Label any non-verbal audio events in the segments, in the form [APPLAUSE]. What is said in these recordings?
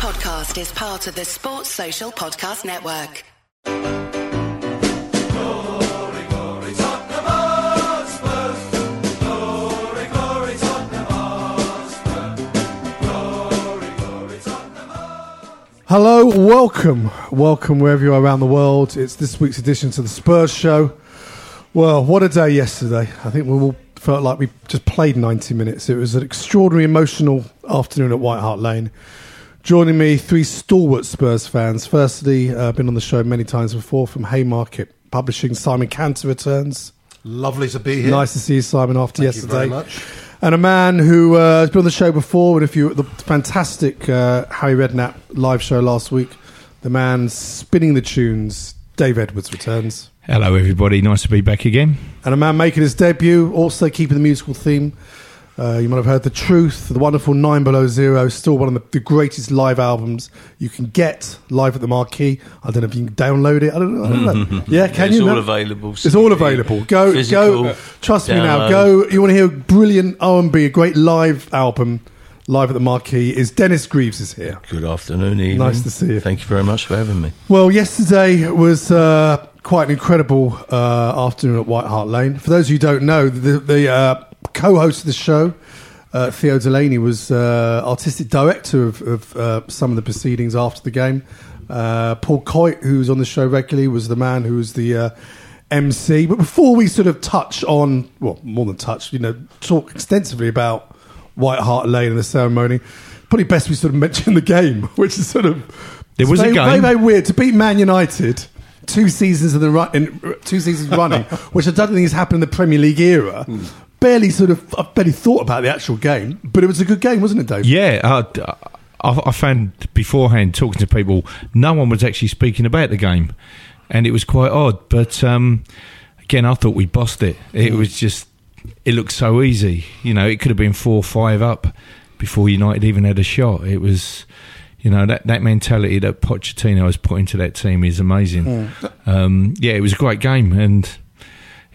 podcast is part of the Sports Social Podcast Network. Hello, welcome, welcome wherever you are around the world. It's this week's edition to the Spurs Show. Well, what a day yesterday! I think we all felt like we just played 90 minutes. It was an extraordinary, emotional afternoon at White Hart Lane. Joining me, three stalwart Spurs fans. Firstly, uh, been on the show many times before from Haymarket Publishing. Simon Kanter returns. Lovely to be here. Nice to see you, Simon, after Thank you yesterday. very much. And a man who uh, has been on the show before, and if you the fantastic uh, Harry Redknapp live show last week, the man spinning the tunes, Dave Edwards returns. Hello, everybody. Nice to be back again. And a man making his debut, also keeping the musical theme. Uh, you might have heard The Truth, the wonderful Nine Below Zero, still one of the, the greatest live albums you can get live at the Marquee. I don't know if you can download it. I don't know. I don't know. [LAUGHS] Yeah, can it's you? It's all No? available. It's all available. Go, Physical, go. Trust me now. Go. You want to hear a brilliant R and B, a great live album, live at the Marquee. Is Dennis Greaves is here? Good afternoon, evening. Nice to see you. Thank you very much for having me. Well, yesterday was uh, quite an incredible uh, afternoon at White Hart Lane. For those of you who don't know, the, the uh, co-host of the show, uh, Theo Delaney, was uh, artistic director of, of uh, some of the proceedings after the game. Uh, Paul Coyte, who's on the show regularly, was the man who was the uh, MC. But before we sort of touch on, well, more than touch, you know, talk extensively about White Hart Lane and the ceremony, probably best we sort of mention the game, [LAUGHS] which is sort of There was a very, game. Very, very weird to beat Man United two seasons in the run, in, two seasons running, [LAUGHS] which I don't think has happened in the Premier League era. Barely sort of, I barely thought about the actual game, but it was a good game, wasn't it, Dave? Yeah, uh, I, I found beforehand talking to people, no one was actually speaking about the game, and it was quite odd. But um, again, I thought we bossed it. It was just, it looked so easy. You know, it could have been four or five up before United even had a shot. It was. You know that, that mentality that Pochettino has put into that team is amazing. Um, yeah, it was a great game, and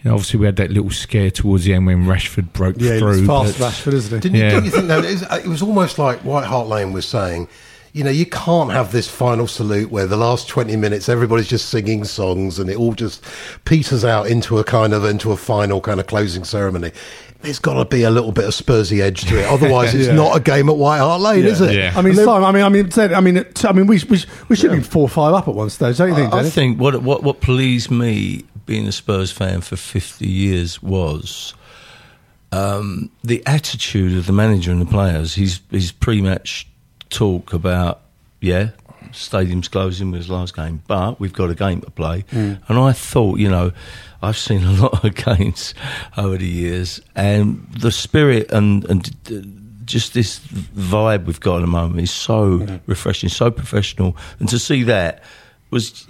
you know, obviously we had that little scare towards the end when Rashford broke Yeah, through. it's fast Rashford, isn't he? Didn't, you, Yeah. didn't you think that it was, uh, it was almost like White Hart Lane was saying, you know, you can't have this final salute where the last 20 minutes everybody's just singing songs and it all just peters out into a kind of into a final kind of closing ceremony. There's got to be a little bit of Spursy edge to it. [LAUGHS] Otherwise, it's Yeah. not a game at White Hart Lane, is it? Yeah. I mean, Simon, I mean, I mean, I mean, I mean, we, we, we should have been four or five up at one stage, don't you think, I Dennis? think what what what pleased me being a Spurs fan for 50 years was um, the attitude of the manager and the players. His his pre-match talk about yeah, stadium's closing with his last game, but we've got a game to play. And I thought, you know, I've seen a [LAUGHS] lot of games over the years, and the spirit and and. just this vibe we've got at the moment is so refreshing, so professional, and to see that was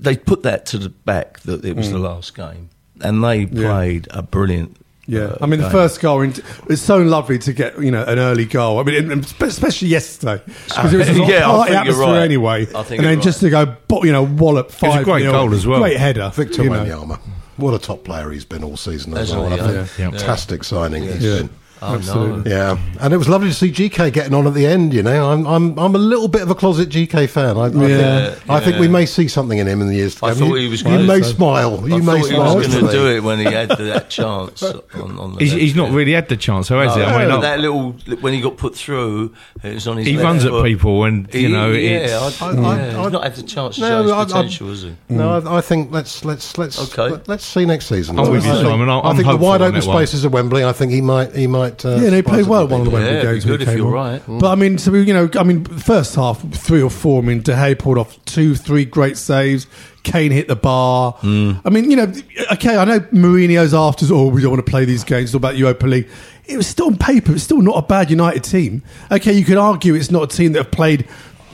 they put that to the back that it was the last game, and they played a brilliant. Yeah, uh, I mean the game. first goal. It's so lovely to get you know an early goal. I mean, and- and spe- especially yesterday because it was a [LAUGHS] Yeah, party atmosphere right. anyway. I think and then you're just to go, you know, wallop was a five. great nil, goal as well. Great header, Victor you. Wanyama. What a top player he's been all season as well. he? Yeah. think. Yeah. Fantastic signing he's Yeah. been. Oh, Absolutely. no. Yeah, and it was lovely to see GK getting on at the end. You know, I'm I'm I'm a little bit of a closet GK fan. I, I, Yeah. think, I think we may see something in him in the years to I come. thought you, he was You gonna- may so. smile. You I may thought he smile. was going to do it when he had that chance. On, on the He's, left he's not foot. really had the chance, so has he? I mean, No, that little when he got put through, it was on his. he left runs at people, and you He- know, yeah, it's, I, I- yeah, I- he's not had the chance to No, show his I- I- potential, has he? No, I, I think let's let's let's Okay. let, us see next season. I'm with you, I think, Simon. I- I think the wide open spaces of Wembley. I think he might he might. Uh, Yeah, they played well at one of the people. Wembley Yeah, it'd be games. when good he if came you're on. right. But I mean, so we- you know, I mean, first half three or four. I mean, De Gea pulled off two, three great saves. Kane hit the bar. I mean, you know, okay, I know Mourinho's after. Oh, we don't want to play these games. It's all about Europa League. It was still on paper. It's still not a bad United team. Okay, you could argue it's not a team that have played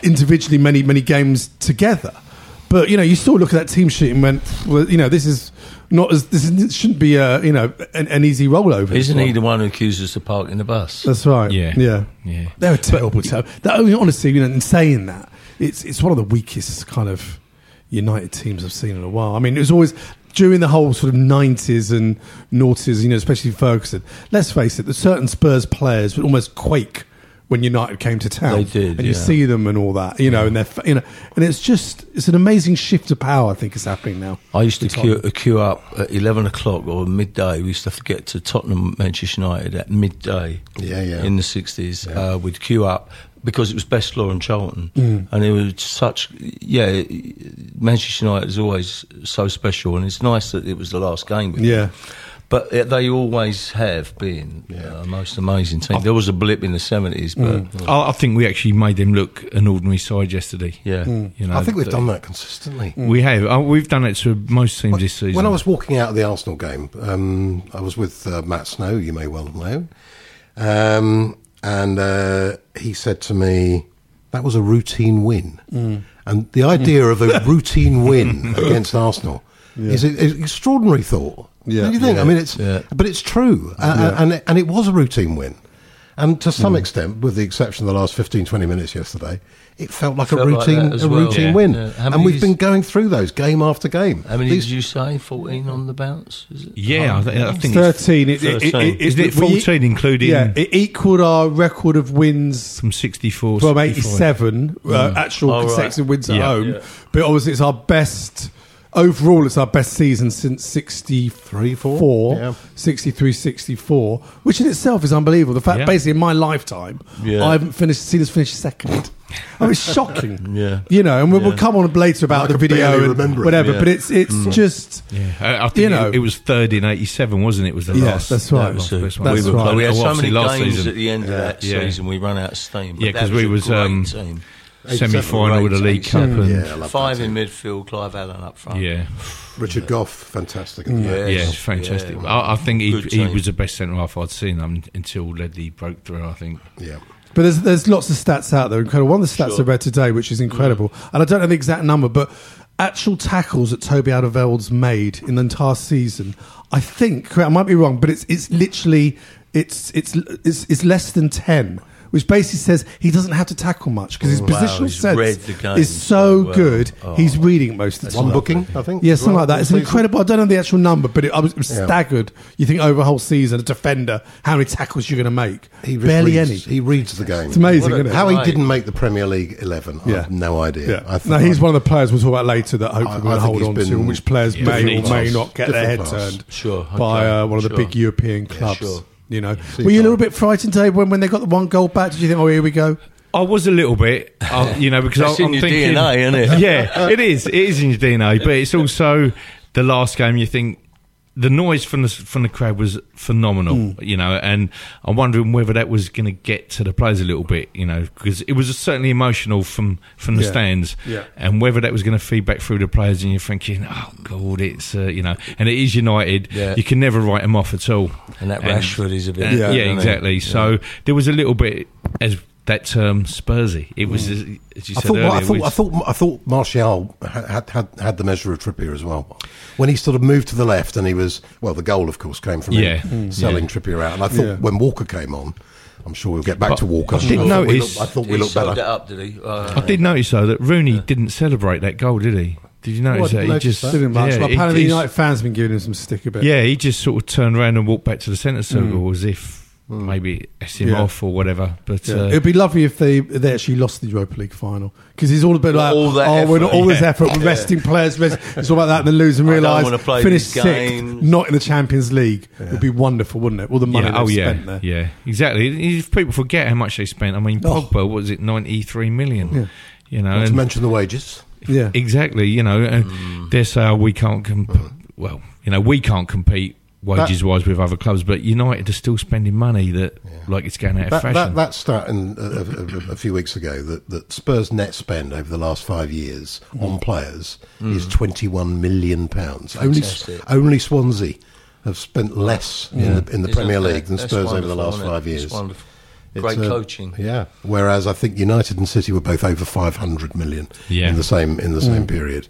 individually many, many games together. But you know, you still look at that team sheet and went, well, you know, this is not as this is, shouldn't be a you know an, an easy rollover. Isn't he the one who accused us of parking the bus? That's right. Yeah. yeah, Yeah. They were terrible. terrible. That, I mean, honestly, you know, in saying that, it's it's one of the weakest kind of United teams I've seen in a while. I mean, it was always during the whole sort of nineties and noughties, you know, especially Ferguson. Let's face it, the certain Spurs players would almost quake when United came to town. They did, and you yeah. see them and all that, you know, and they're you know, and it's just it's an amazing shift of power. I think is happening now. I used to queue, queue up at 11 o'clock or midday. We used to have to get to Tottenham, Manchester United at midday Yeah, yeah. in the 60s. Uh, we'd queue up because it was Best Law and Charlton. Mm. And it was such, yeah, Manchester United is always so special. And it's nice that it was the last game. Yeah. them. But uh, they always have been uh, most amazing team. There was a blip in the 70s, but Mm. I, I think we actually made them look an ordinary side yesterday. yeah. You know, I think we've the- done that consistently. We have. Oh, we've done it to most teams this season. When I was walking out of the Arsenal game, um, I was with uh, Matt Snow, you may well know, um, and uh, he said to me, "That was a routine win." Mm. And the idea of a [LAUGHS] routine win [LAUGHS] against Arsenal is an extraordinary thought. Yeah. Don't you think? I mean, it's Yeah. but it's true, uh, and it, and it was a routine win. And to some extent, with the exception of the last 15, 20 minutes yesterday, it felt like Felt a routine, that as a well. routine Yeah. win. Yeah. And we've been going through those game after game. How many These- did you say? 14 on the bounce? Is it? yeah, I, th- I think it's Thirteen. It, it, it, 13. Isn't it we- 14 including- Yeah, it equaled our record of wins from 64 from 65. 87 uh, actual Oh, right. consecutive wins at Yeah. home. Yeah. But obviously, it's our best overall. It's our best season since 63, four? Yeah. 63, 64, which in itself is unbelievable. The fact, Yeah. basically, in my lifetime, Yeah. I haven't finished seen us finish second. [LAUGHS] I mean, it's shocking. Yeah. You know, and we'll, we'll come on later about I the video and remember it. whatever, Yeah. but it's it's just. Yeah, I, I think You it- know. it, was third in 87, wasn't it? Was the Yeah, last. that's right. that was the That's best one. That's we, were, right. we had so many games season. at the end of that Yeah. season, we ran out of steam. But Yeah, because we a was, great um, team. Semi-final with the League Cup, and Yeah, I five in midfield, Clive Allen up front. yeah, Richard Gough, fantastic. Yeah. yeah, fantastic. Yeah. I, I think he, he was the best centre half I'd seen um, until Ledley broke through. I think. yeah. But there's there's lots of stats out there. Incredible. One of the stats I read today, which is incredible, and I don't know the exact number, but actual tackles that Toby Alderweireld's made in the entire season, I think I might be wrong, but it's it's literally it's it's it's, it's less than ten. Which basically says he doesn't have to tackle much because his Wow, positional he's sense read the game is so so well. good. Oh. he's reading most of the One time. booking, I think. Yeah, something well, like that. It's incredible. I don't know the actual number, but it, I was, it was Yeah. staggered. You think over a whole season, a defender, how many tackles you're going to make? He just Barely reads, any. He reads the game. It's amazing, a- isn't it? How he didn't make the Premier League 11, I Yeah. have no idea. Yeah. I no, think- he's one of the players we'll talk about later that hopefully we're going I to think hold on to, and which players may or may not get their head turned Sure, by uh, one of the big European clubs. Sure. You know, See, were you a little bit frightened today when, when they got the one goal back? Did you think, oh, here we go? I was a little bit, uh, you know, because That's I, in I'm your thinking, DNA, isn't it? [LAUGHS] Yeah, it is. It is in your DNA, but it's also the last game. You think the noise from the from the crowd was phenomenal, Hmm. you know, and I'm wondering whether that was going to get to the players a little bit, you know, because it was certainly emotional from from the Yeah. stands, Yeah. and whether that was going to feed back through the players, and you're thinking, oh god, it's uh, you know, and it is United. Yeah. You can never write them off at all. And that Rashford is a bit. Yeah. yeah, exactly. So there was a little bit as that term Spursy. It was as, as you I said thought, earlier. I thought, was- I thought, I thought Martial had, had had the measure of Trippier as well. When he sort of moved to the left, and he was well, the goal, of course, came from Yeah. him selling Yeah. Trippier out. And I thought Yeah. when Walker came on, I'm sure we'll get back But to Walker. I did thought we notice- looked- I thought we looked better. that up, did he? Uh, I did notice though that Rooney didn't celebrate that goal, did he? Did you notice I that? didn't He just that. Didn't much. Yeah, but apparently, the United fans have been giving him some stick a bit. yeah, he just sort of turned around and walked back to the centre circle hmm. as if maybe S him Yeah. off or whatever. But Yeah. uh, It'd be lovely if they they actually lost the Europa League final because it's all a bit like All that oh, we're not, effort. all this effort, we're resting players. Rest, it's all about that, and then lose and [LAUGHS] realise finish these sixth, games. not in the Champions League. It would be wonderful, wouldn't it? All the money yeah, oh yeah, spent there. yeah, exactly. If people forget how much they spent, I mean, Oh. Pogba what was it ninety three million? Yeah. You know, Not to mention the wages. Yeah. Exactly, you know, and Mm. they say oh, we can't comp- well, you know, we can't compete wages wise with other clubs, but United are still spending money that like it's going out of That, fashion. that, that stat in, a, a, a few weeks ago that, that Spurs net spend over the last five years on mm. players mm. is twenty one million pounds. Only Fantastic. only Swansea have spent less in the, in the Premier League than that's Spurs over the last it? five years. wonderful. It's, Great uh, coaching. Yeah. Whereas I think United and City were both over 500 million Yeah. in the same in the same mm. period.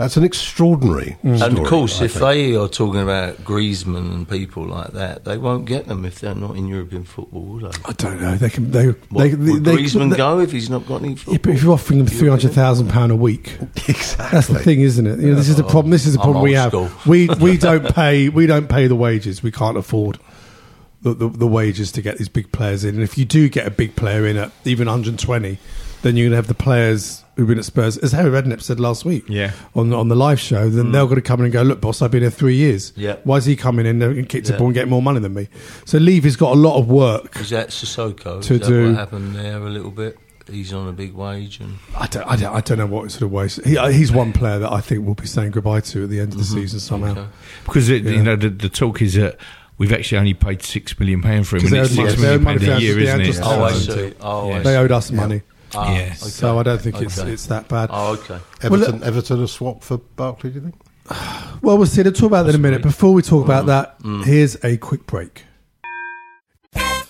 That's an extraordinary story. And of course, I if think. they are talking about Griezmann and people like that, they won't get them if they're not in European football, will they? I don't know. They can. They. What, they, they, would they- Griezmann they- go if he's not got any Yeah, football? but if you're offering them three hundred thousand pound a week, [LAUGHS] exactly. that's the thing, isn't it? You know, this is the oh, problem. This is the problem we have. school. We [LAUGHS] we don't pay we don't pay the wages we can't afford. the, the, the wages to get these big players in. And if you do get a big player in at even 120, then you're going to have the players who've been at Spurs, as Harry Redknapp said last week Yeah. on on the live show, then they're going to come in and go, look, boss, I've been here three years. Yeah. Why is he coming in and kicked a Yeah. ball and getting more money than me? So Levy's got a lot of work. Is that Sissoko? To Is that do- what happened there a little bit? He's on a big wage and I don't, I don't, I don't know what sort of ways. He, uh, he's one player that I think we'll be saying goodbye to at the end of the season somehow. Okay. Because it, Yeah. you know the, the talk is that we've actually only paid six million pound for him, and they it's owed six money- they owed million money pound to a year, isn't it? Oh, I see. Oh, I Yeah. They owed us money, Ah, Yeah. okay. so I don't think it's Okay. it's that bad. Oh, okay. Everton, Everton a swap for Barkley, do you think? [SIGHS] Well, we'll see. We'll talk about that in a minute. Before we talk about that, here's a quick break.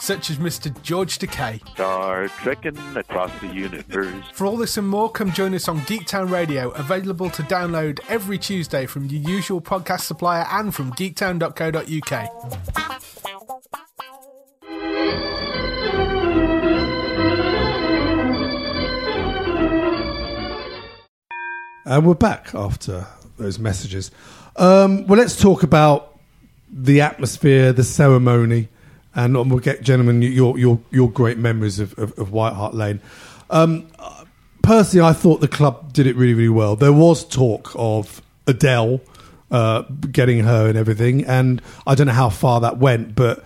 Such as Mr. George Takei. Star trekking across the universe. For all this and more, come join us on Geektown Radio, available to download every Tuesday from your usual podcast supplier and from geektown.co.uk. And we're back after those messages. Um, well, let's talk about the atmosphere, the ceremony, and we'll get, gentlemen, your your your great memories of, of, of White Hart Lane. Um, personally, I thought the club did it really, really well. There was talk of Adele uh, getting her and everything, and I don't know how far that went, but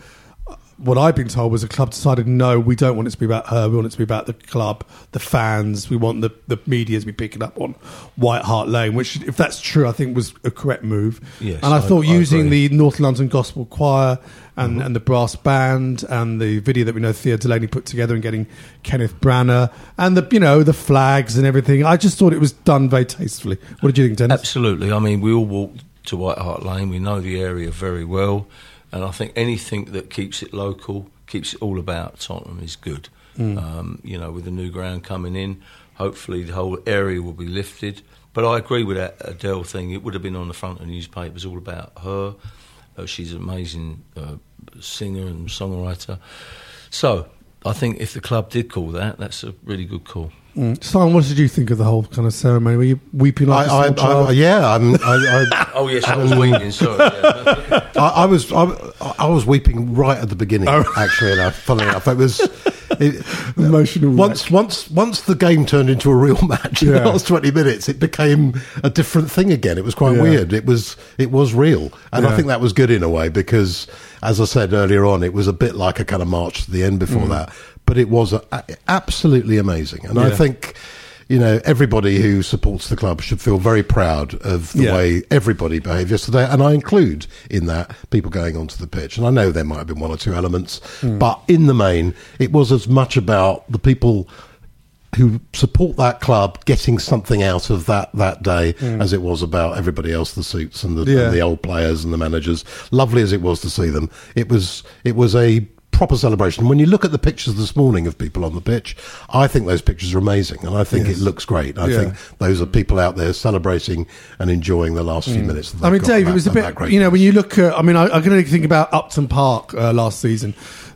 what I've been told was the club decided no, we don't want it to be about her. We want it to be about the club, the fans. We want the, the media to be picking up on White Hart Lane, which, if that's true, I think was a correct move. Yes, and I, I- thought I using agree. the North London Gospel Choir and, mm-hmm. and the brass band and the video that we know Theo Delaney put together and getting Kenneth Branagh and the you know the flags and everything, I just thought it was done very tastefully. What did you think, Dennis? Absolutely. I mean, we all walked to White Hart Lane. We know the area very well, and I think anything that keeps it local, keeps it all about Tottenham is good. Um, you know, with the new ground coming in, hopefully the whole area will be lifted. But I agree with that Adele thing. It would have been on the front of newspapers, all about her. Uh, she's an amazing uh, singer and songwriter. So I think if the club did call that, that's a really good call. Mm. Simon, what did you think of the whole kind of ceremony? Were you weeping like a I, small child? I, I, yeah, I'm, I, I, Oh yes, I was weeping. Sorry. Yeah. [LAUGHS] I, I was I, I was weeping right at the beginning. [LAUGHS] Actually, enough, funnily enough, it was it, Emotional Once once once the game turned into a real [LAUGHS] match in Yeah. the last twenty minutes, it became a different thing again. It was quite Yeah. weird. It was it was real, and Yeah. I think that was good in a way because, as I said earlier on, it was a bit like a kind of march to the end before that. But it was a, absolutely amazing, and I Mm. Think. You know, everybody who supports the club should feel very proud of the Yeah. way everybody behaved yesterday, and I include in that people going onto the pitch. And I know there might have been one or two elements, Hmm. but in the main, it was as much about the people who support that club getting something out of that that day as it was about everybody else, the suits and the. Yeah. and the old players and the managers. Lovely as it was to see them, it was it was a proper celebration. When you look at the pictures this morning of people on the pitch, I think those pictures are amazing, and I think Yes. it looks great. I Yeah. think those are people out there celebrating and enjoying the last few minutes. that Hmm. I mean, Dave, at it was a bit. great You know, when you look at, I mean, I, I can only think about Upton Park uh, last season.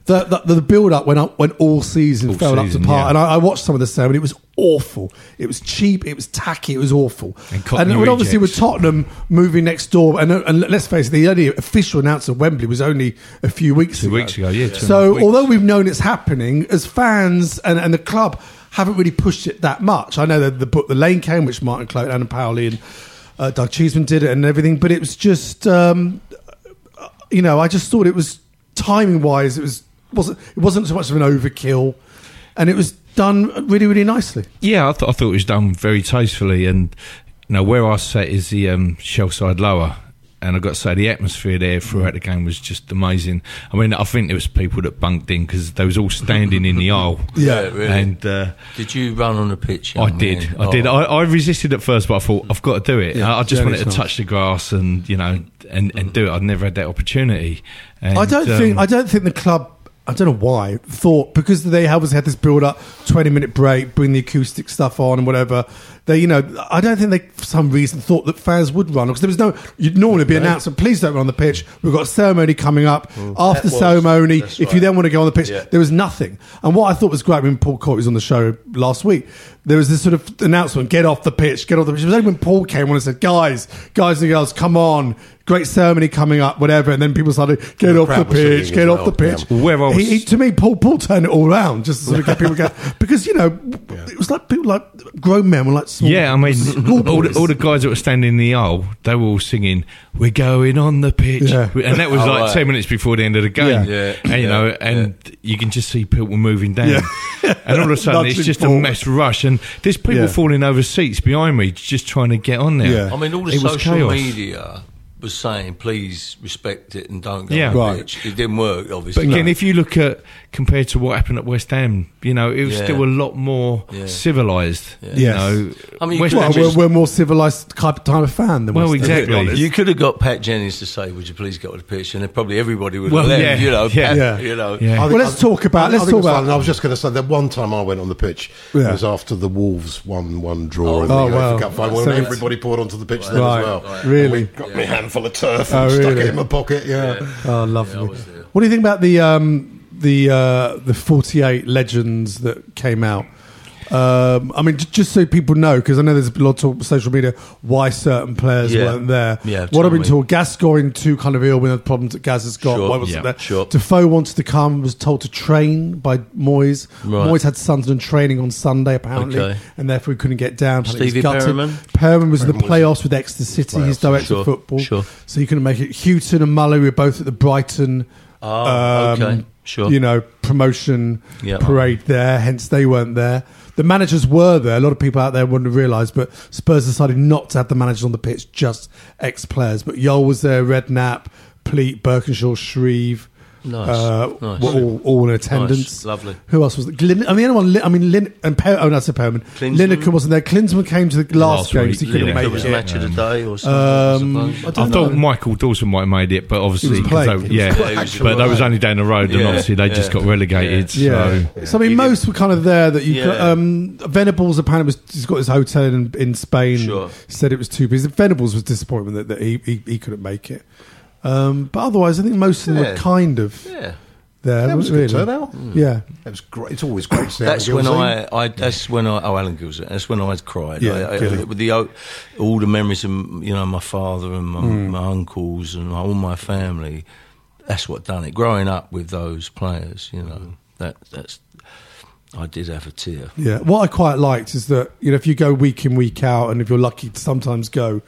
The, the, the build up went up, went all season, All fell up to par. yeah. And I, I watched some of the ceremony. It was awful. It was cheap. It was tacky. It was awful. And and obviously with. Tottenham moving next door, and, and let's face it, the only official announcement of Wembley was only a few weeks Two ago. weeks ago, yeah, two and a half So although we've known it's happening, as fans and, and the club haven't really pushed it that much. I know that the book The Lane came, which Martin Cloake, Adam Powley, and uh, Doug Cheeseman did it and everything, but it was just, um, you know, I just thought it was timing wise, it was wasn't it wasn't so much of an overkill, and it was done really really nicely. Yeah, I, th- I thought it was done very tastefully, and you know where I sat is the um, shell side lower, and I got to say the atmosphere there throughout the game was just amazing. I mean, I think there was people that bunked in because they was all standing in the [LAUGHS] aisle. Yeah, really. and uh, Did you run on the pitch? I did, man? I did. Oh. I, I resisted at first, but I thought I've got to do it. Yeah, I, I just wanted to nice. touch the grass and you know and, and do it. I'd never had that opportunity. And, I don't um, think I don't think the club. I don't know why thought because they always had this build up, twenty minute break, bring the acoustic stuff on and whatever. They, you know, I don't think they for some reason thought that fans would run because there was no. You'd normally be announcement. Please don't run on the pitch. We've got a ceremony coming up. After Mm. The was- ceremony, if you then want to go on the pitch, Yeah. there was nothing. And what I thought was great when Paul Coyte was on the show last week, there was this sort of announcement: get off the pitch, get off the pitch. It was only when Paul came on and said, "Guys, guys and girls, come on." Great ceremony coming up, whatever, and then people started get The off the pitch, get off the pitch. yeah. Where was- He- he- to me, Paul Paul turned it all around just to sort of get people going [LAUGHS] because you know it was like people like grown men were like small, Yeah, I mean, schoolboys. all the, all the guys that were standing in the aisle, they were all singing, "We're going on the pitch," Yeah. and that was Oh, like right. ten minutes before the end of the game. Yeah. Yeah, and you know, yeah, and you can just see people moving down, Yeah. [LAUGHS] and all of a sudden it's Nudging just forward. a mass rush, and there's people Yeah. falling over seats behind me, just trying to get on there. Yeah. I mean, all the It was social chaos. media was saying, please respect it and don't go Yeah. on the Right. pitch. It didn't work, obviously. But again, if you look at compared to what happened at West Ham, you know, it was Yeah. still a lot more Yeah. civilised. Yeah. You Yes. know, I mean, West well, we're, we're more civilized type type of fan than Well, West Ham, to exactly. honest. You could have got Pat Jennings to say, "Would you please get on the pitch?" and then probably everybody would Well, have left. yeah, You know, yeah. Pat, Yeah. you know. Yeah. I Well, let's talk about- I let's think talk about- fine. I was just going to say that one time I went on the pitch Yeah. was after the Wolves one one draw in the Oh, UEFA wow. Cup final when So it's- everybody poured onto the pitch then as well. Right. Really? Got me a handful of turf Oh, and stuck it in my pocket. Yeah. Oh, lovely. was what do you think about the um, the uh, the forty eight legends that came out? Um, I mean, j- just so people know, because I know there's a lot of talk on social media why certain players Yeah. weren't there. Yeah, what I've been me. told, Gascoigne too kind of ill with the problems that Gaz has got. Sure. Why wasn't Yeah, there? sure. Defoe wanted to come, was told to train by Moyes. Right. Moyes had Sunderland training on Sunday apparently, Okay. and therefore he couldn't get down. Apparently he was Stevie gutted. Perryman? Perryman was in the was- playoffs with Exeter City. He's Playoffs, director sure, of football, sure. so he couldn't make it. Hughton and Muller were both at the Brighton. Oh, okay, sure. You know, promotion Yeah. parade there, hence they weren't there. The managers were there. A lot of people out there wouldn't have realised, but Spurs decided not to have the managers on the pitch, just ex players. But Jol was there, Redknapp, Pleat, Burkinshaw, Shreve. Nice, uh, nice. were all, all in attendance. Nice, lovely. Who else was there? Glyn, I mean, anyone? Lin- I mean, Lin, and per, oh, that's a Perman. Klinsmann? Lineker wasn't there. Klinsmann came to the last, Last game, week, so he couldn't yeah. make It was it. match of the day or Um, something. I. I I thought know. Michael Dawson might have made it, but obviously, He was 'cause playing. they- He was yeah, playing. Yeah, he was but they was only down the road, and obviously they just got relegated. Yeah. So So, I mean, most were kind of there. That you Yeah. got, um, Venables apparently was he's got his hotel in, in Spain. Sure. Said it was too busy. Venables was disappointed that, that he, he he couldn't make it. Um, but otherwise, I think most of them Yeah. were kind of yeah. there. That was a really. good turnout. Yeah. It was great. It's always great to That's when I, I. That's when I. Oh, Alan Gills. That's when I cried. Yeah, I, I, with the all the memories of you know my father and my, Hmm. my uncles and all my family. That's what done it. Growing up with those players, you know, that that's. I did have a tear. Yeah, what I quite liked is that you know if you go week in week out, and if you're lucky to sometimes go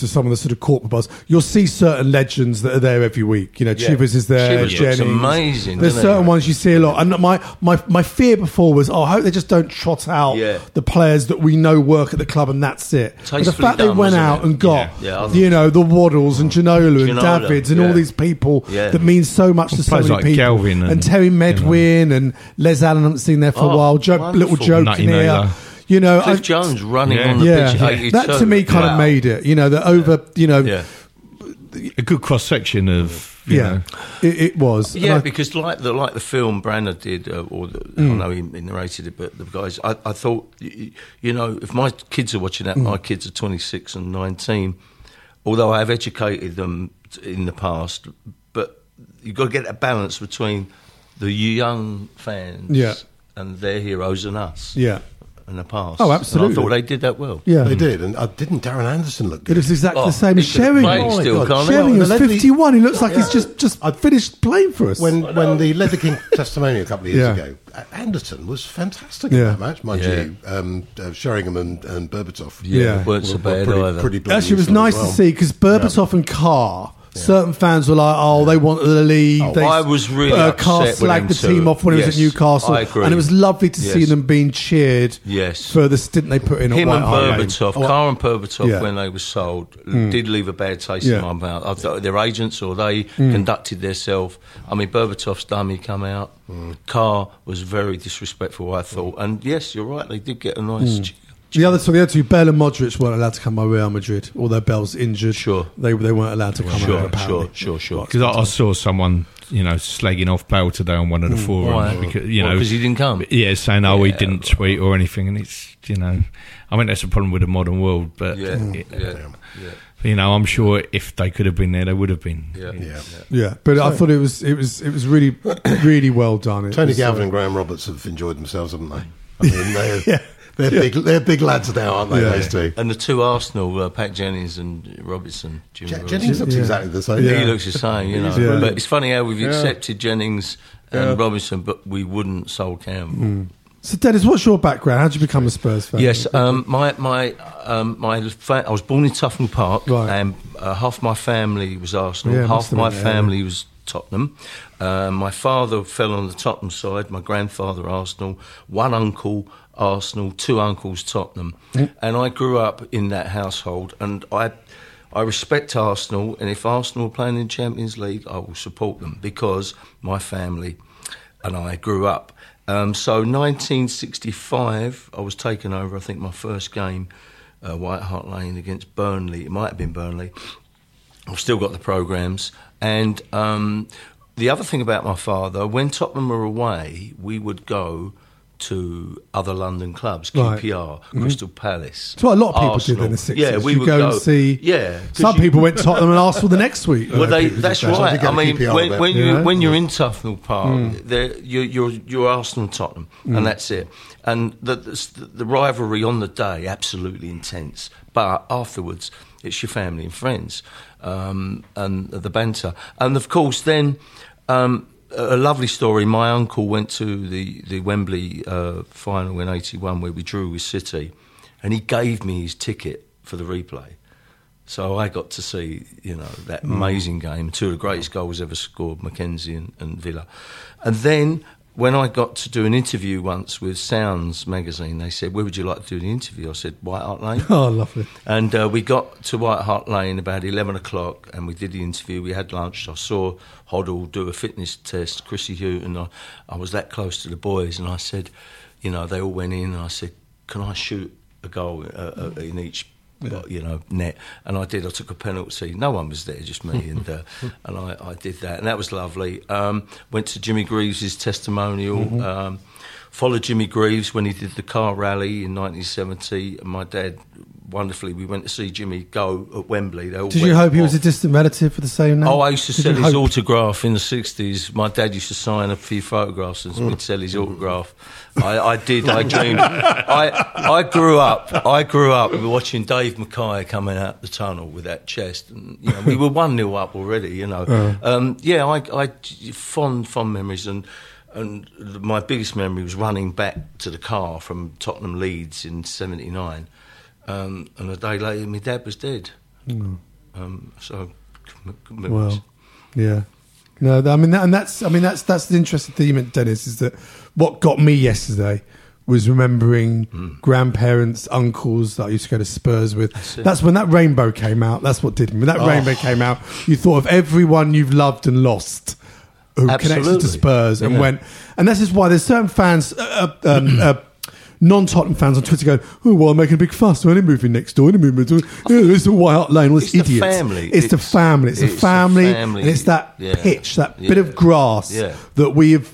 to some of the sort of corporate buzz, you'll see certain legends that are there every week. You know, Yeah. Chivers is there, Chivers looks amazing, There's certain he? ones you see a lot, and my my my fear before was, oh, I hope they just don't trot out Yeah. the players that we know work at the club, and that's it. But the Tastefully fact they went out it? and got, Yeah. Yeah, you know, the Waddles and Ginola and Ginola, Davids and all these people Yeah. that mean so much to so many like people. Galvin and- Terry Medwin and Les Allen, I haven't seen there for a Oh, while. Joe, little wonderful. joke in here. Naylor. You know, Cliff I- Jones running Yeah. on the yeah, pitch. at 82. that to me kind of made it. You know, the over, you know, Yeah. a good cross section of you yeah, know, it, it was. Yeah, I- because like the like the film Branagh did, uh, or the, Mm. I know he, he narrated it, but the guys, I, I thought, you know, if my kids are watching Mm. that, my kids are twenty six and nineteen. Although I have educated them in the past, but you've got to get a balance between the young fans Yeah. and their heroes and us. yeah, in the past. Oh, And absolutely. I thought they did that well. yeah. They did, and uh, didn't Darren Anderson look It good? was exactly Oh, the same as could have Sherry. Oh, still, God. can't? Sherry Well, was 51. He looks like he's just, just I finished playing for us. When when the Ledley King [LAUGHS] testimonial a couple of years Yeah. ago, A- Anderson was fantastic Yeah. in that match, mind Yeah. you. Um, uh, Sheringham and, and Berbatov Yeah, Yeah. weren't so were- were bad pretty, either. pretty Actually, it was nice well. to see because Berbatov and Carr Certain fans were like, "Oh, they wanted to leave." Oh, they, I was really uh, upset slagged the too. team off when he was at Newcastle, I agree. and it was lovely to see them being cheered. Yes. for the stint they put in. Him and Berbatov, Oh, Carr and Berbatov, Yeah. when they were sold, mm. did leave a bad taste Yeah. in my mouth. I thought their agents or they mm. conducted themselves. I mean, Berbatov's dummy come out. Mm. Carr was very disrespectful, I thought. And yes, you're right, they did get a nice cheer. The other, so the other two, Bale and Modric weren't allowed to come by Real Madrid. Although Bale's injured, Sure. they they weren't allowed to come Sure, over. apparently. sure, sure, sure. Because I, I saw someone, you know, slagging off Bale today on one of the forums Why? because you What, know 'cause he didn't come? Yeah, saying oh he didn't tweet or anything, and it's you know, I mean that's a problem with the modern world, but Yeah, it- yeah, yeah, you know, I'm sure if they could have been there, they would have been. yeah. Yeah. Yeah, but I thought it was it was it was really [COUGHS] really well done. It Tony was, uh, Galvin and Graham Roberts have enjoyed themselves, haven't they? I [LAUGHS] mean, they're, Yeah. They're big. They're big lads now, aren't they? Yeah. Those two. And the two Arsenal, uh, Pat Jennings and Robertson. Jimmy Je- Jennings looks Yeah. exactly the same. Yeah. He looks the same, you [LAUGHS] know. Yeah. But it's funny how we've Yeah. accepted Jennings and Robinson, but we wouldn't sold Campbell. So, Dennis, what's your background? How did you become a Spurs fan? Yes, um, my my um, my fa- I was born in Tufnell Park, Right. and uh, half my family was Arsenal, Yeah, half my been, yeah, family was Tottenham. Uh, my father fell on the Tottenham side. My grandfather Arsenal. One uncle Arsenal. Two uncles Tottenham. And I grew up in that household, and I. I respect Arsenal, and if Arsenal are playing in Champions League, I will support them because my family and I grew up. Um, so 1965, I was taken over. I think my first game, uh, White Hart Lane against Burnley. It might have been Burnley. I've still got the programs. And um, the other thing about my father, when Tottenham were away, we would go to other London clubs. QPR, Crystal Palace. That's what a lot of people Arsenal. did in the 60s. Yeah, we you would go, go and see. Yeah, Some you- people went to Tottenham and Arsenal the next week. well, they, that's that. So they right. I mean, when, bit. when you when you're in Tufnell Park, Mm. you're, you're you're Arsenal Tottenham, and that's it. And the, the the rivalry on the day absolutely intense, but afterwards it's your family and friends, um, and the banter, and of course then. Um, a lovely story. My uncle went to the the Wembley uh, final in '81 where we drew with City, and he gave me his ticket for the replay. So I got to see, you know, that amazing game. Two of the greatest goals ever scored, Mackenzie and, and Villa. And then when I got to do an interview once with Sounds magazine, they said, "Where would you like to do the interview?" I said, "White Hart Lane." [LAUGHS] Oh, lovely. And uh, we got to White Hart Lane about 11 o'clock and we did the interview. We had lunch. I saw Hoddle do a fitness test, Chrissy Hughton. I, I was that close to the boys and I said, you know, they all went in and I said, can I shoot a goal uh, uh, in each you know, net. And I did. I took a penalty. No one was there, just me, [LAUGHS] and uh, and I, I did that, and that was lovely. Um, went to Jimmy Greaves' testimonial. Um, followed Jimmy Greaves when he did the car rally in 1970. And my dad, wonderfully, we went to see Jimmy go at Wembley. Did you hope he was a distant relative for the same name? Oh, I used to Did sell his hope- autograph in the 60s. My dad used to sign a few photographs and we'd sell his autograph. I, I did, I dreamed. I, I grew up, I grew up watching Dave Mackay coming out the tunnel with that chest. And, you know, we were 1 0 up already, you know. Um, yeah, I, I, fond, fond memories. And, and my biggest memory was running back to the car from Tottenham Leeds in 79. Um, and a day later, my dad was dead. Um, so. Well, yeah. No, I mean, that, and that's, I mean, that's that's the interesting theme, Dennis, is that what got me yesterday was remembering grandparents, uncles that I used to go to Spurs with. That's, it. when that rainbow came out. That's what did me. When that Oh. rainbow came out, you thought of everyone you've loved and lost who connected to Spurs and Yeah. went. And this is why there's certain fans, uh, uh, um, [CLEARS THROAT] uh, non-Tottenham fans on Twitter going, "Oh, well, I'm making a big fuss. We're only moving next door. Only moving. Yeah, it's a White Hart Lane. All this It's the idiots. family. It's, the family. It's, it's the the family, family. and it's that Yeah. pitch, that Yeah. bit of grass Yeah. that we've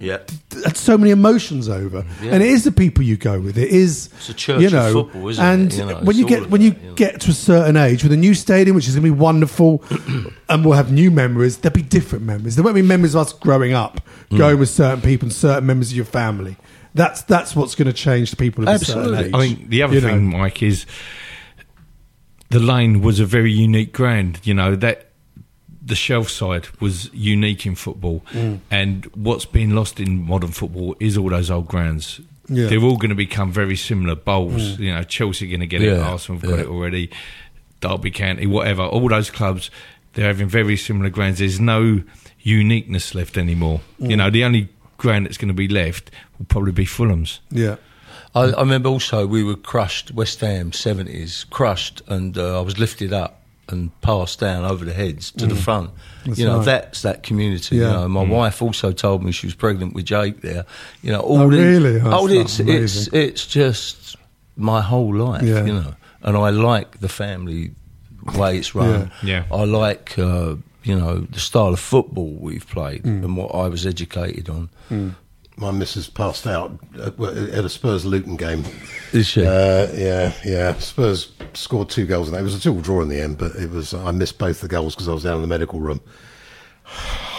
Yeah. had so many emotions over. Yeah. And it is the people you go with. It is, It's a church you know, football, isn't and it? You know, when you get when you that, you know. get to a certain age with a new stadium, which is going to be wonderful, [CLEARS THROAT] and we'll have new memories. There'll be different memories. There won't be memories of us growing up, Mm. going with certain people and certain members of your family. That's that's what's going to change the people of a certain Absolutely. age. I think the other You thing, know. Mike, is the lane was a very unique ground. You know that the shelf side was unique in football, Mm. and what's been lost in modern football is all those old grounds. Yeah. Mm. They're all going to become very similar bowls. You know, Chelsea are going to get it, Yeah, Arsenal have got yeah. it already, Derby County, whatever. All those clubs they're having very similar grounds. There's no uniqueness left anymore. Mm. You know, the only ground that's going to be left will probably be Fulham's. Yeah. I, I remember also we were crushed, West Ham, 70s, crushed, and uh, I was lifted up and passed down over the heads to the front. Mm. That's you know, right. that's that community. Yeah. You know, my wife also told me she was pregnant with Jake there. You know, all Oh, the, really? Oh, oh, it's, it's, it's just my whole life, Yeah. you know. And I like the family way it's run. Yeah. Yeah. I like, uh, you know, the style of football we've played Mm. and what I was educated on. My missus passed out at, at a Spurs Luton game. Is she? Uh, yeah, yeah. Spurs scored two goals, and it was a two draw in the end. But it was I missed both the goals because I was down in the medical room. [SIGHS]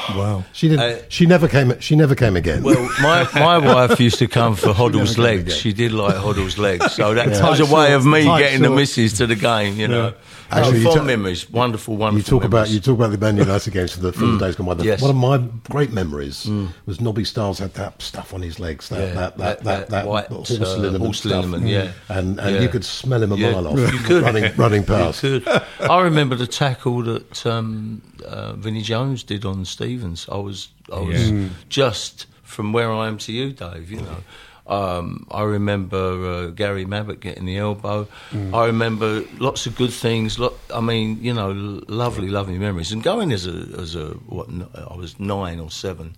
Wow. She didn't. Uh, she never came. She never came again. Well, my, my [LAUGHS] wife used to come for Hoddle's legs. again. She did like Hoddle's legs. So [LAUGHS] that Yeah. was a way of me tight getting the shorts. missus to the game, you know. Actually, fond ta- memories, wonderful, wonderful you talk about you talk about the Man United games from the, from the days gone by. The, Yes. One of my great memories was Nobby Stiles had that stuff on his legs, that Yeah, that that that- that, white, horse uh, liniment horse stuff. liniment, yeah. and and Yeah. you could smell him a Yeah. mile off. [LAUGHS] You [LAUGHS] could. running running past. [LAUGHS] I remember the tackle that um, uh, Vinnie Jones did on Stevens. I was, I was Yeah. just from where I am to you, Dave. You know, um, I remember uh, Gary Mabbutt getting the elbow. I remember lots of good things. Lot, I mean, you know, lovely, lovely memories. And going as a, as a what? I was nine or seven.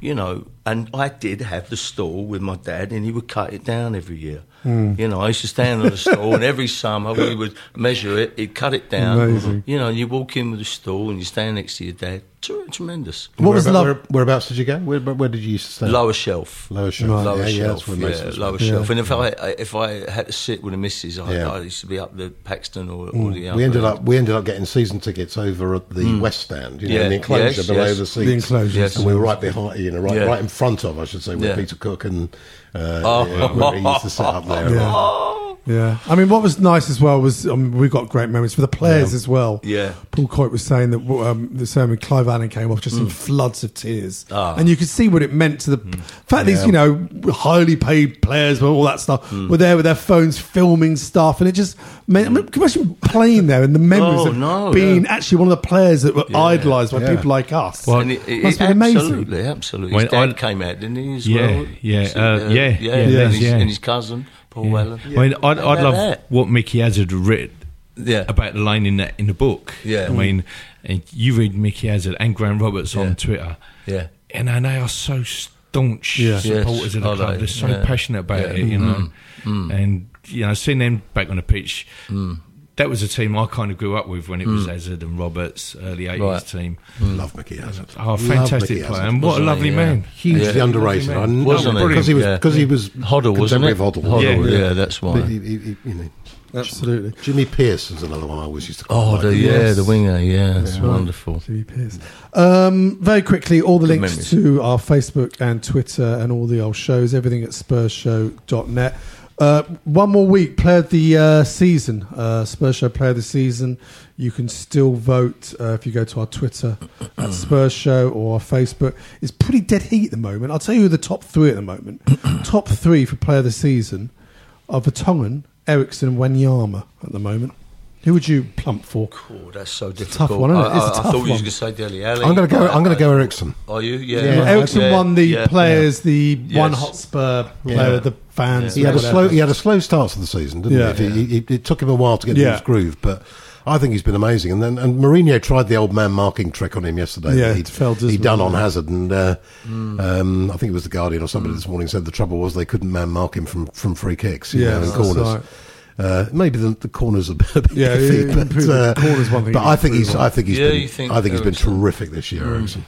You know, and I did have the stall with my dad, and he would cut it down every year. Mm. You know, I used to stand on the stall, and every summer we would measure it. He'd cut it down. Amazing. You know, and you walk in with the stall, and you stand next to your dad. Tre- Tremendous. What was Whereabout- love? where- whereabouts did you go? Where, where did you used to stand? Lower shelf. Lower shelf. Right. Lower yeah, yeah, shelf, that's where most yeah, lower were. shelf. And if I I- if I had to sit with the missus, I, Yeah. I used to be up the Paxton or, or mm. the. We ended up we ended up getting season tickets over at the mm. West Stand, you know, Yeah. in the enclosure Yes, below yes. the seats. The enclosure. Yes. And we were right behind, you know, right, Yeah. right in front of, I should say, with Yeah. Peter Cook and uh, Oh. yeah, where he used to sit up there. [LAUGHS] Yeah. Yeah, I mean, what was nice as well was um, we got great memories for the players Yeah. as well. Yeah. Paul Coyte was saying that um, the sermon Clive Allen came off just in floods of tears, Ah. and you could see what it meant to the fact these you know highly paid players, with all that stuff, were there with their phones filming stuff, and it just meant. I mean, can you imagine playing there and the memories Oh, of no, being yeah. actually one of the players that were Yeah. idolised by Yeah. people like us. Well, And it, it, Must it, be amazing. Absolutely, absolutely. His dad I- came out, didn't he? As Yeah, well? yeah, Was it, uh, yeah, yeah, yeah, and, Les, his, yeah. And his cousin Paul Allen. I mean, I'd, I'd love that? what Mickey Hazard had written Yeah, about the line in that in the book. Yeah. I mean, and you read Mickey Hazard and Graham Roberts Yeah. on Twitter, yeah. and they are so staunch Yeah. supporters Yes, of the are club. they? They're so Yeah. passionate about Yeah. Mm. it, you know. And you know, seeing them back on the pitch, that was a team I kind of grew up with when it was Hazard and Roberts, early eighties Right. team. Love Mickey Hazard. Oh, fantastic Mickey player, Hazard. and what a Wasn't lovely he? man. Yeah. Hugely Yeah. underrated. I know Wasn't he? because he was Yeah. because he was Hoddle, wasn't it? Hoddle. Hoddle, Yeah. yeah, that's why. He- he- he- you know, Absolutely. Jimmy Pearce is another one I always used to. quite Oh, like. the, yeah, Yes. the winger, yeah, it's wonderful. Jimmy Pearce. Um, very quickly, all the Good links memories. to our Facebook and Twitter and all the old shows, everything at spursshow.net. Uh, one more week, player of the uh, season, uh, Spurs Show player of the season. You can still vote uh, if you go to our Twitter at [CLEARS THROAT] Spurs Show or our Facebook. It's pretty dead heat at the moment. I'll tell you who the top three at the moment. [CLEARS THROAT] top three for player of the season are Vertonghen, Eriksen, and Wanyama at the moment. Who would you plump for? Oh, that's so a difficult. tough one, isn't it? I, It's a I- I tough thought you were one. going to say Dele Alli. I'm going to go. I'm going to go Eriksen. Are you? Yeah. Yeah, Eriksen Yeah, won the yeah, players, the one Yes. Hotspur player, Yeah. of the fans. He had a slow. He had a slow start to the season, didn't Yeah. he? He- he- It took him a while to get into Yeah. his groove, but I think he's been amazing. And then and Mourinho tried the old man marking trick on him yesterday. Yeah, that it fell he'd, he'd dismal, done on. Hazard, and uh, um, I think it was the Guardian or somebody this morning said the trouble was they couldn't man mark him from, from free kicks, you Yeah, know, in corners. right. Uh, maybe the, the corners are a [LAUGHS] bit Yeah, iffy, yeah, but, uh, corners one thing but I think he's on. I think he's Yeah, been you think I think he's been terrific this year, Eriksen.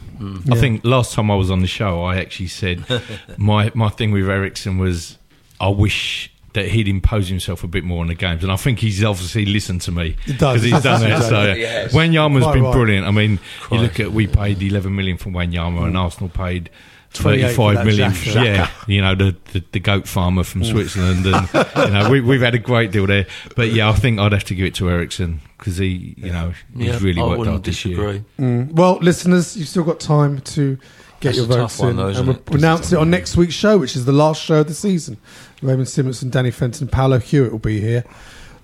I think last time I was on the show, I actually said [LAUGHS] my my thing with Eriksen was I wish that he'd impose himself a bit more on the games, and I think he's obviously listened to me because he's done that. So Yes. Uh, Wanyama's Quite been right. brilliant. I mean, you look at we paid 11 million for Wanyama, and mm. Arsenal paid. 28 for 35 that million, Xhaka. yeah. You know the, the the goat farmer from mm. Switzerland, and you know we, we've had a great deal there. But yeah, I think I'd have to give it to Eriksen because he, you know, he's Yeah, really I worked hard this year. disagree. Mm. Well, listeners, you've still got time to get That's your votes tough one, in, though, isn't and we'll announce it on next week's show, which is the last show of the season. Raymond Simonson, Danny Fenton, Paolo Hewitt will be here.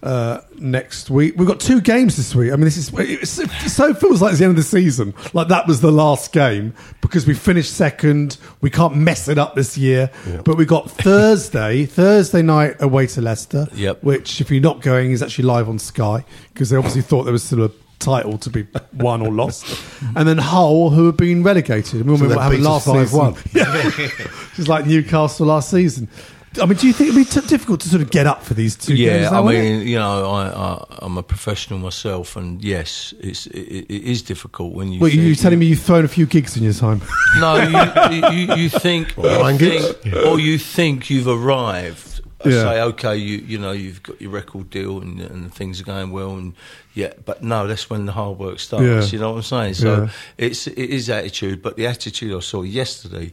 uh, next week. We've got two games this week. I mean, this is it so feels like it's the end of the season. Like that was the last game because we finished second. We can't mess it up this year. But we got Thursday, [LAUGHS] Thursday night away to Leicester. Yep. Which, if you're not going, is actually live on Sky because they obviously thought there was still a title to be won or lost. [LAUGHS] and then Hull, who have been relegated. And we So remember what happened last us 5-1. season. Yeah. [LAUGHS] Just like Newcastle last season. I mean, do you think it'd be t- difficult to sort of get up for these two games? Yeah, I wouldn't it? mean, you know, I, I, I'm a professional myself, and yes, it's it, it is difficult when you. Well, you- think- you're telling me you've thrown a few gigs in your time. [LAUGHS] No, you, you, you think, Nine you gigs? think or you think you've arrived. I Yeah. Say, okay, you you know you've got your record deal and, and things are going well, and yeah, but no, that's when the hard work starts. Yeah. You know what I'm saying? So Yeah. it's it is attitude, but the attitude I saw yesterday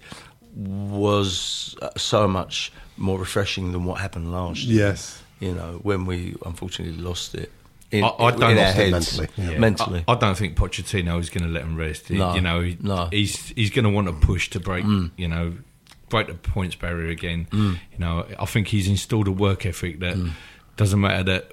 was uh, so much more refreshing than what happened last year. Yes. You know, when we unfortunately lost it. In, I- I don't our heads, mentally, yeah. mentally. I, I don't think Pochettino is going to let him rest. He- No, you know, he- no. he's he's going to want to push to break. Mm. You know, break the points barrier again. Mm. You know, I think he's installed a work ethic that mm. doesn't matter that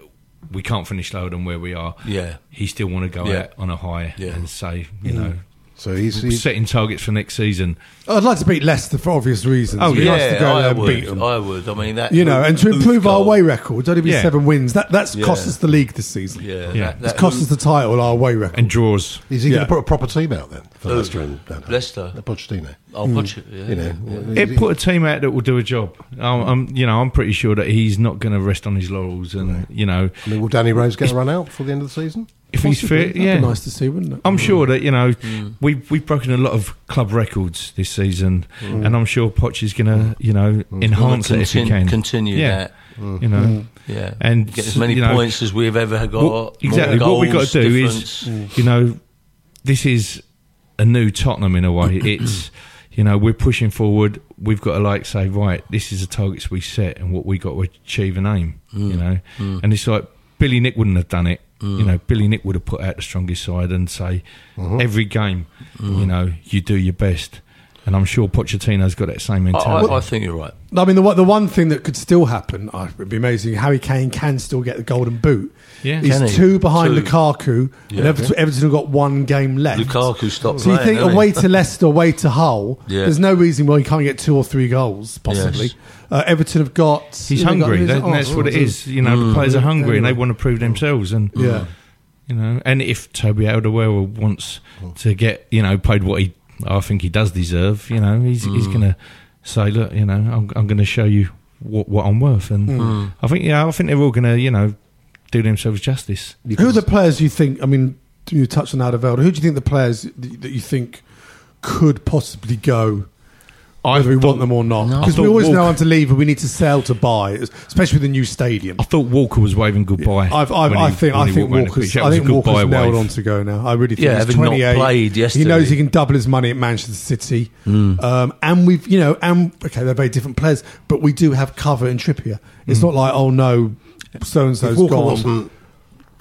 we can't finish lower than where we are. Yeah. he still want to go Yeah. out on a high Yeah. and say, you know, So he's, he's setting targets for next season. I'd like to beat Leicester for obvious reasons. Oh, It'd be yeah. nice to go I there and would. beat them. I would. I mean, that you know, and to Oof improve our goal. away record, only be Yeah. seven wins. That that's Yeah. cost us the league this season. Yeah, Yeah. that- It's that cost us the title, our away record. and draws. is he Yeah. going to put a proper team out then for Who? Leicester and no, no. Leicester? Pochettino. I'll put you. Yeah, You know, yeah. well, It is he- put a team out that will do a job. I'm, I'm you know, I'm pretty sure that he's not going to rest on his laurels, and you know, I mean, will Danny Rose get a run out before the end of the season? If he's fit, That'd yeah, be nice to see, wouldn't it? I'm sure that you know Mm. we've we've broken a lot of club records this season, Mm. and I'm sure Poch is going to you know enhance it if he can. Continue yeah, that. you know, Yeah, And, get as many you know, points as we've ever got. What- exactly. More What we've got to do difference. is, you know, this is a new Tottenham in a way. [CLEARS THROAT] It's, you know, we're pushing forward. We've got to like say, right, this is the targets we set and what we got to achieve and aim. Mm. You know, and it's like Billy Nick wouldn't have done it. You know, Billy Nick would have put out the strongest side and say Mm-hmm. every game, Mm. you know, you do your best. And I'm sure Pochettino's got that same I, mentality. I, I think you're right. I mean, the one- the one thing that could still happen, oh, it'd be amazing. Harry Kane can still get the golden boot. Yeah. he's he? two behind Two. Lukaku, and Everton, Everton have got one game left. Lukaku stopped So you playing, think hasn't he? away to Leicester, away to Hull? Yeah. There's no reason why he can't get two or three goals, possibly. Yes. Uh, Everton have got. He's who have they got? hungry. That, it? and that's Oh, what it who's is. You know, the players are hungry and they want to prove themselves. And Yeah. you know, and if Toby Alderweireld wants to get, you know, paid what he, I think he does deserve. You know, he's he's going to say, look, you know, I'm, I'm going to show you what, what I'm worth, and mm. Mm. I think, yeah, I think they're all going to, you know, do themselves justice. Who are the players you think? I mean, you touched on Alderweireld. Who do you think the players that you think could possibly go? I we want them or not, I because we always know Walker- I'm to leave, and we need to sell to buy, especially with the new stadium. I thought Walker was waving goodbye. I've, I've, when I he- think when I he think walked round the Walker's, pitch. That I was a think Walker's nailed wave. on to go now. I really think Yeah, he's having not 28. played He yesterday. knows he can double his money at Manchester City, Hmm. um, and we've you know, and okay, they're very different players, but we do have cover in Trippier. It's Hmm. not like oh no, so and If so's Walker gone. wasn't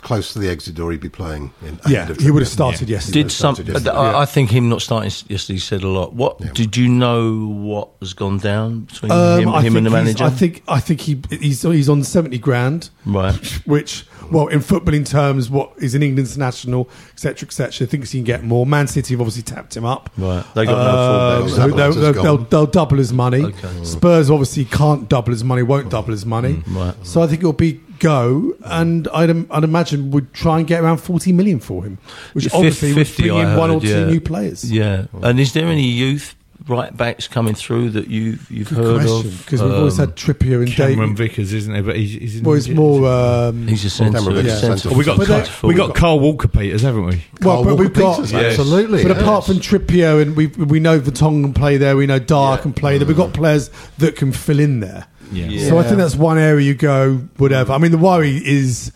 close to the exit door, he'd be playing. In yeah, he would have Trippier. started yesterday. Did some? yesterday. I, I think him not starting s- yesterday said a lot. What did you know? What has gone down between Um, him, him and the manager? I think I think he he's he's on seventy grand, Right. [LAUGHS] Which, well, in footballing terms, what is an England international, etc., etc. Thinks he can get more. Man City have obviously tapped him up. Right. They got no Uh, fullbacks. so That they'll, they'll, they'll, they'll double his money. Okay. Spurs obviously can't double his money, won't double his money. Mm, right. So I think it'll be go, and I'd, im- I'd imagine would try and get around forty million for him, which Fif- obviously would 50, bring in I one or heard, two yeah. new players. Yeah. And is there any youth right backs coming through that you've you've Good heard question of? because we've always Um, had Trippier and Cameron Dave. Vickers, isn't it? But he's, he's Well, he's more. Um, He's a centre. Cameron Vickers, centre- centre Oh, we got But Kyle, we got Kyle Walker Peters, haven't we? well, Kyle but we've got Walker-Peters, absolutely. But yeah. apart from Trippier and we we know Vertonghen can play there, we know Dier can play there. We've got players that can fill in there. Yeah. So I think that's one area you go whatever. I mean, the worry is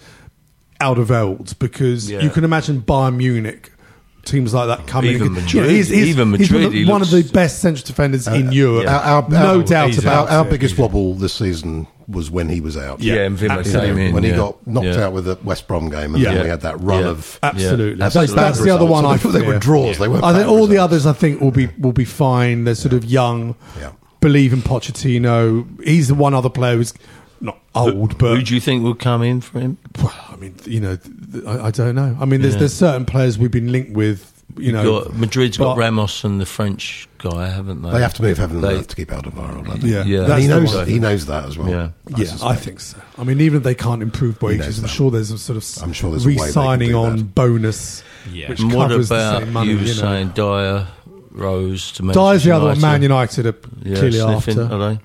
out of Elds because Yeah. you can imagine Bayern Munich. Teams like that coming. Even in. Madrid- he's, he's, even he's one Madrid, of, he one of the best central defenders in uh, Europe. Our, our, no our- doubt about our, our it. biggest wobble this season was when he was out. Yeah, and Wimmer came in when he yeah. got knocked Yeah. out with the West Brom game, and Yeah. then we had that run Yeah. of Absolutely, Yeah, that's, absolutely. that's the other one. I thought [LAUGHS] they were fear. draws. They weren't. I think bad all the others, I think, will be will be fine. They're sort of young, Yeah. Believe in Pochettino. He's the one other player who's not old, but Who do you think would come in for him? well, I mean, you know, th- th- I, I don't know. I mean, there's Yeah. there's certain players we've been linked with. You know, got, Madrid's got Ramos and the French guy, haven't they? They have to move heaven and They- earth to keep Alderweireld. don't? Yeah, Yeah. He knows one. he knows that as well. Yeah. I yeah, I think so. I mean, even if they can't improve wages, I'm that. sure there's a sort of I'm sure there's a way they can re-signing do on that. bonus. Yeah. which And what covers the about same money, you were you know. saying Dier, Rose to Dier's Manchester the other one. Man United? United are Yeah, clearly sniffing, after. are they?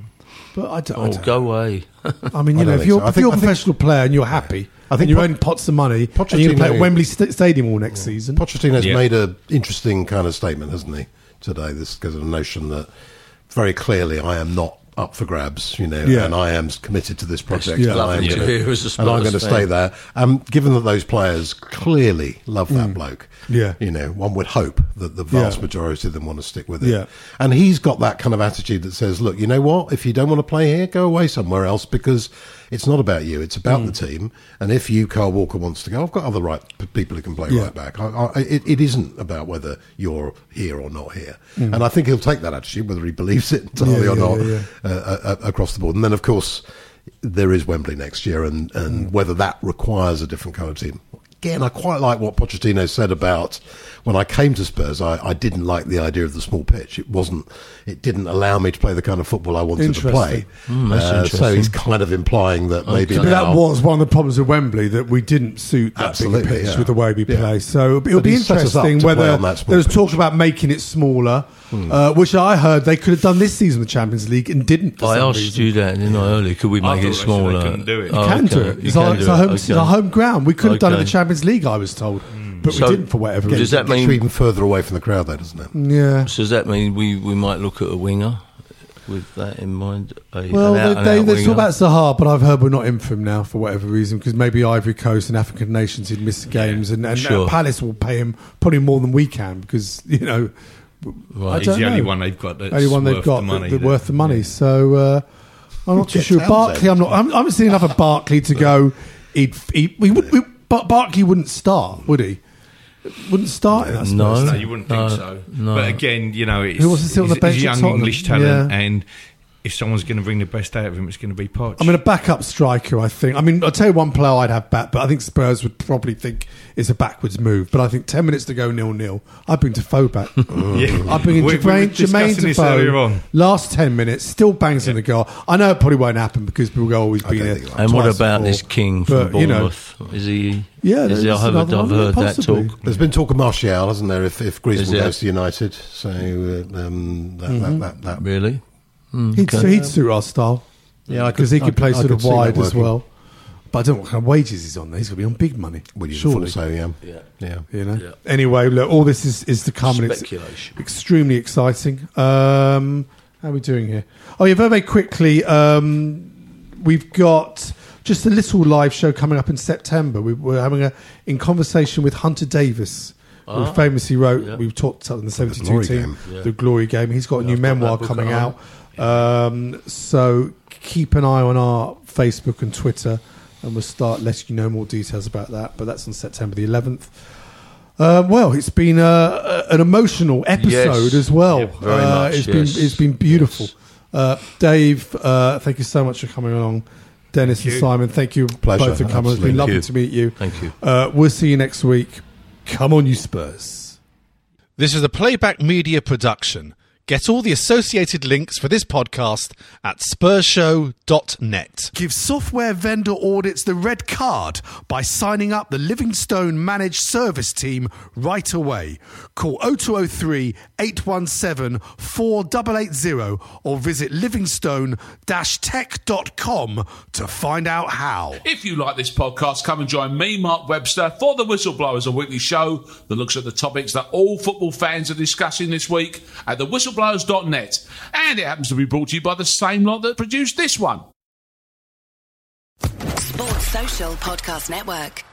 But I don't. I Oh, don't go away. [LAUGHS] I mean, I you know, don't if think you're, so. I if think- you're a I think- professional player and you're happy, I think and you're Po- earning pots of money, and you're going to play at Wembley St- Stadium all next season. Pochettino's Yeah. made an interesting kind of statement, hasn't he, today? This because of the notion that very clearly I am not up for grabs, you know, Yeah. and I am committed to this project. Yeah. and I am Lovely to gonna- [LAUGHS] hear as a and I'm Spurs going to fan. stay there. Um, given that those players clearly love that bloke, Mm. Yeah. you know, one would hope that the vast Yeah. majority of them want to stick with it. Yeah. And he's got that kind of attitude that says, look, you know what? If you don't want to play here, go away somewhere else because it's not about you. It's about Mm. the team. And if you, Kyle Walker, wants to go, I've got other right p- people who can play Yeah. right back. I, I, it, it isn't about whether you're here or not here. Mm. And I think he'll take that attitude, whether he believes it entirely Yeah, or not, yeah, Uh, uh, across the board. And then, of course, there is Wembley next year, and, and Mm. whether that requires a different kind of team. Again, I quite like what Pochettino said about when I came to Spurs. I, I didn't like the idea of the small pitch. It wasn't. It didn't allow me to play the kind of football I wanted to play. Interesting. that's Uh, so he's kind of implying that maybe Okay. But that was one of the problems with Wembley that we didn't suit that Absolutely, big pitch yeah. with the way we Yeah. play. So it'll But be he set us interesting whether on there was pitch. talk about making it smaller, Hmm. uh, which I heard they could have done this season in the Champions League and didn't. For I some asked reason. you that, didn't I, earlier? Could we make thought it they they smaller? couldn't do it. Oh, can do it. You It's, can our, do it's, our it. home, it's our home ground. We could have done it in the Champions League, I was told, but So- we didn't for whatever Does reason. that mean- you even further away from the crowd, though, doesn't it? yeah. So does that mean we, we might look at a winger with that in mind? A, Well, an out, they, an they, they talk about Zaha, but I've heard we're not in for him now for whatever reason, because maybe Ivory Coast and African nations he'd miss the games, and, and uh, Sure. Palace will pay him probably more than we can because you know Right. I He's don't the only know. one they've got that's only one they've got the money. that- that- worth the money. So uh, I'm not too sure. Townsend. Barkley, I'm not. I'm, I haven't seen enough of Barkley to go. He'd, he, we would, we, but Barkley wouldn't start, would he? Wouldn't start in that No. No, you wouldn't No, think so. no. But again, you know, it's, Who wants to sit on the he's- bench he's a young English talent, Yeah. and if someone's going to bring the best out of him, it's going to be Poch. I mean, a backup striker, I think. I mean, I'll tell you one player I'd have back, but I think Spurs would probably think it's a backwards move. But I think 10 minutes to go nil nil, I'd bring Defoe back. [LAUGHS] yeah. I'd bring in We- we Jermaine, Jermaine discussing Defoe. Last 10 minutes, still bangs in the goal. I know it probably won't happen because people go, always he's been don't here. think it And what about before. this King from But, you know, Bournemouth? is he? Yeah, is he, I've, another I've one, heard that talk. There's been talk of Martial, hasn't there? If if Griezmann goes to United, so uh, um, that, Mm-hmm. that, that, that Really? Mm, He'd, okay. he'd suit our style. Yeah, because he could I play could- I sort of could see that wide as well. But I don't know what kind of wages he's on. There. He's going to be on big money. Well, you surely. thought so, yeah. Yeah. Yeah. You know. Yeah. Anyway, look, all this is, is to come, and it's extremely exciting. Um, how are we doing here? Oh yeah, very very quickly. Um, we've got just a little live show coming up in September. We, we're having a in conversation with Hunter Davies. Who Ah. famously wrote, Yeah. we talked about in the 72 Glory team, Yeah. the Glory Game. He's got a new I've memoir coming out. Um, so keep an eye on our Facebook and Twitter, and we'll start letting you know more details about that. But that's on September the 11th. Um, well, it's been uh, an emotional episode Yes. as well. Yeah, very uh, much, It's yes. been it's been beautiful. Yes. Uh, Dave, uh, thank you so much for coming along. Dennis and you. Simon, thank you Pleasure, both for coming. It's been lovely to meet you. Thank you. Uh, we'll see you next week. Come on, you Spurs. This is a playback media production. Get all the associated links for this podcast at spursshow.net. Give software vendor audits the red card by signing up the Livingstone Managed Service Team right away. Call 0203 817 4880 or visit livingstone-tech.com to find out how. If you like this podcast, come and join me, Mark Webster, for the Whistleblowers, a weekly show that looks at the topics that all football fans are discussing this week at And it happens to be brought to you by the same lot that produced this one. Sports Social Podcast Network.